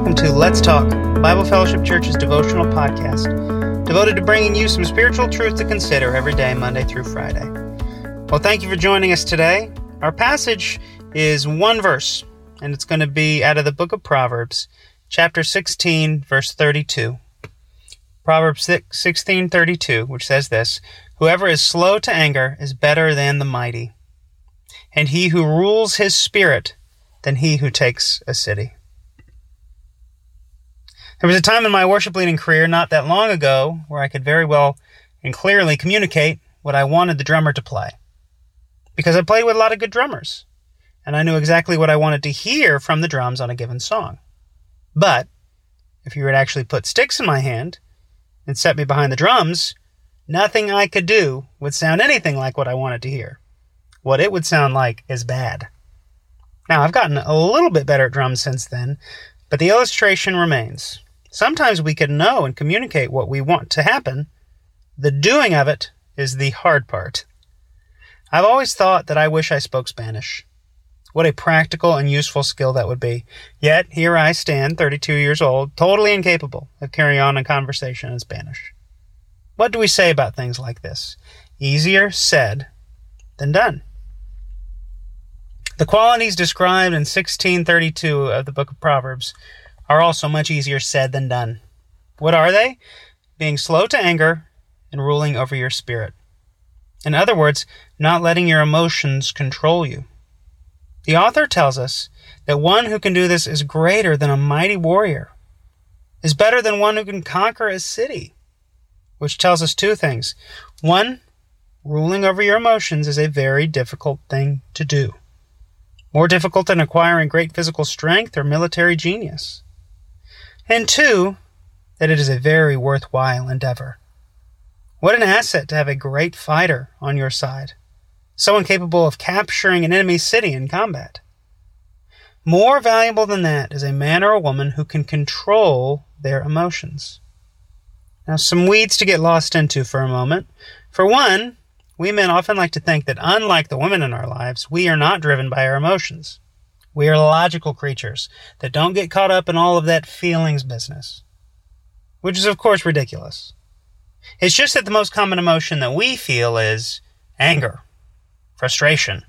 Bible Fellowship Church's devotional podcast, devoted to bringing you some spiritual truth to consider every day, Monday through Friday. Well, thank you for joining us today. Our passage is one verse, and it's going to be out of the book of Proverbs, chapter 16, verse 32. Proverbs 16:32, which says this, "Whoever is slow to anger is better than the mighty, and he who rules his spirit than he who takes a city." There was a time in my worship leading career not that long ago where I could very well and clearly communicate what I wanted the drummer to play. Because I played with a lot of good drummers, and I knew exactly what I wanted to hear from the drums on a given song. But if you to actually put sticks in my hand and set me behind the drums, nothing I could do would sound anything like what I wanted to hear. What it would sound like is bad. Now, I've gotten a little bit better at drums since then, but the illustration remains. Sometimes we can know and communicate what we want to happen. The doing of it is the hard part. I've always thought that I wish I spoke Spanish. What a practical and useful skill that would be. Yet, here I stand, 32 years old, totally incapable of carrying on a conversation in Spanish. What do we say about things like this? Easier said than done. The qualities described in 1632 of the book of Proverbs are also much easier said than done. What are they? Being slow to anger and ruling over your spirit. In other words, not letting your emotions control you. The author tells us that one who can do this is greater than a mighty warrior, is better than one who can conquer a city, which tells us two things. One, ruling over your emotions is a very difficult thing to do, more difficult than acquiring great physical strength or military genius and two, that it is a very worthwhile endeavor. What an asset to have a great fighter on your side, someone capable of capturing an enemy city in combat. More valuable than that is a man or a woman who can control their emotions. Now, some weeds to get lost into for a moment. For one, we men often like to think that unlike the women in our lives, we are not driven by our emotions. We are logical creatures that don't get caught up in all of that feelings business, which is, of course, ridiculous. It's just that the most common emotion that we feel is anger, frustration.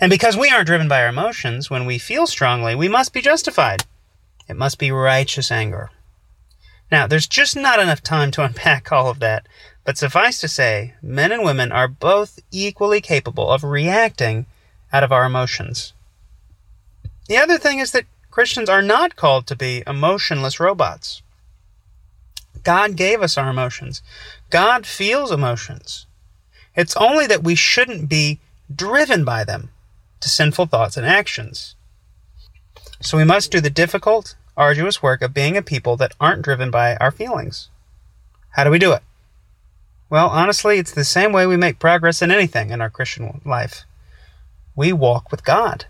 And because we aren't driven by our emotions, when we feel strongly, we must be justified. It must be righteous anger. Now, there's just not enough time to unpack all of that, but suffice to say, men and women are both equally capable of reacting out of our emotions. The other thing is that Christians are not called to be emotionless robots. God gave us our emotions. God feels emotions. It's only that we shouldn't be driven by them to sinful thoughts and actions. So we must do the difficult, arduous work of being a people that aren't driven by our feelings. How do we do it? Well, honestly, it's the same way we make progress in anything in our Christian life. We walk with God.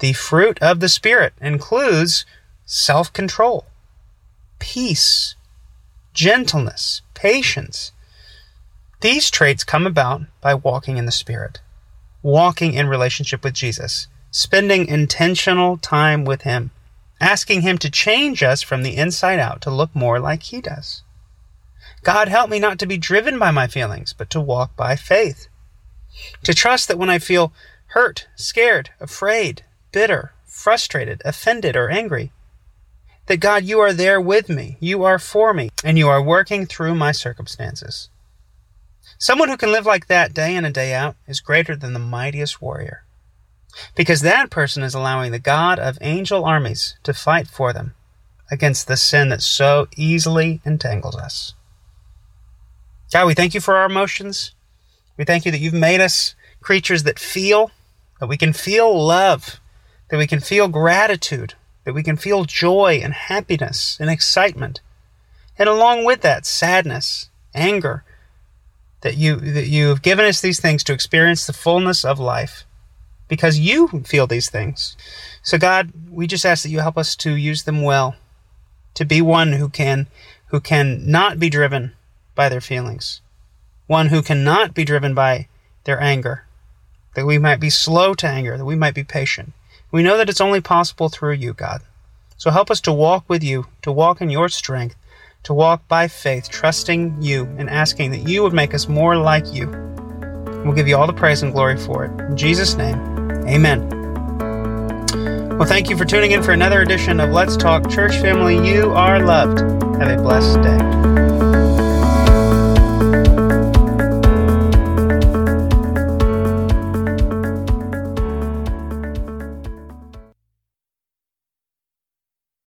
The fruit of the Spirit includes self control, peace, gentleness, patience. These traits come about by walking in the Spirit, walking in relationship with Jesus, spending intentional time with Him, asking Him to change us from the inside out to look more like He does. God, help me not to be driven by my feelings, but to walk by faith. To trust that when I feel hurt, scared, afraid, bitter, frustrated, offended, or angry. That God, you are there with me, you are for me, and you are working through my circumstances. Someone who can live like that day in and day out is greater than the mightiest warrior. Because that person is allowing the God of angel armies to fight for them against the sin that so easily entangles us. God, we thank you for our emotions. We thank you that you've made us creatures that feel, that we can feel love, that we can feel gratitude, that we can feel joy and happiness and excitement. And along with that, sadness, anger, that you that you have given us these things to experience the fullness of life because you feel these things. So God, we just ask that you help us to use them well, to be one who can who can not be driven by their feelings, one who cannot be driven by their anger, that we might be slow to anger, that we might be patient, we know that it's only possible through you, God. So help us to walk with you, to walk in your strength, to walk by faith, trusting you and asking that you would make us more like you. We'll give you all the praise and glory for it. In Jesus' name, amen. Well, thank you for tuning in for another edition of Let's Talk Church Family. You are loved. Have a blessed day.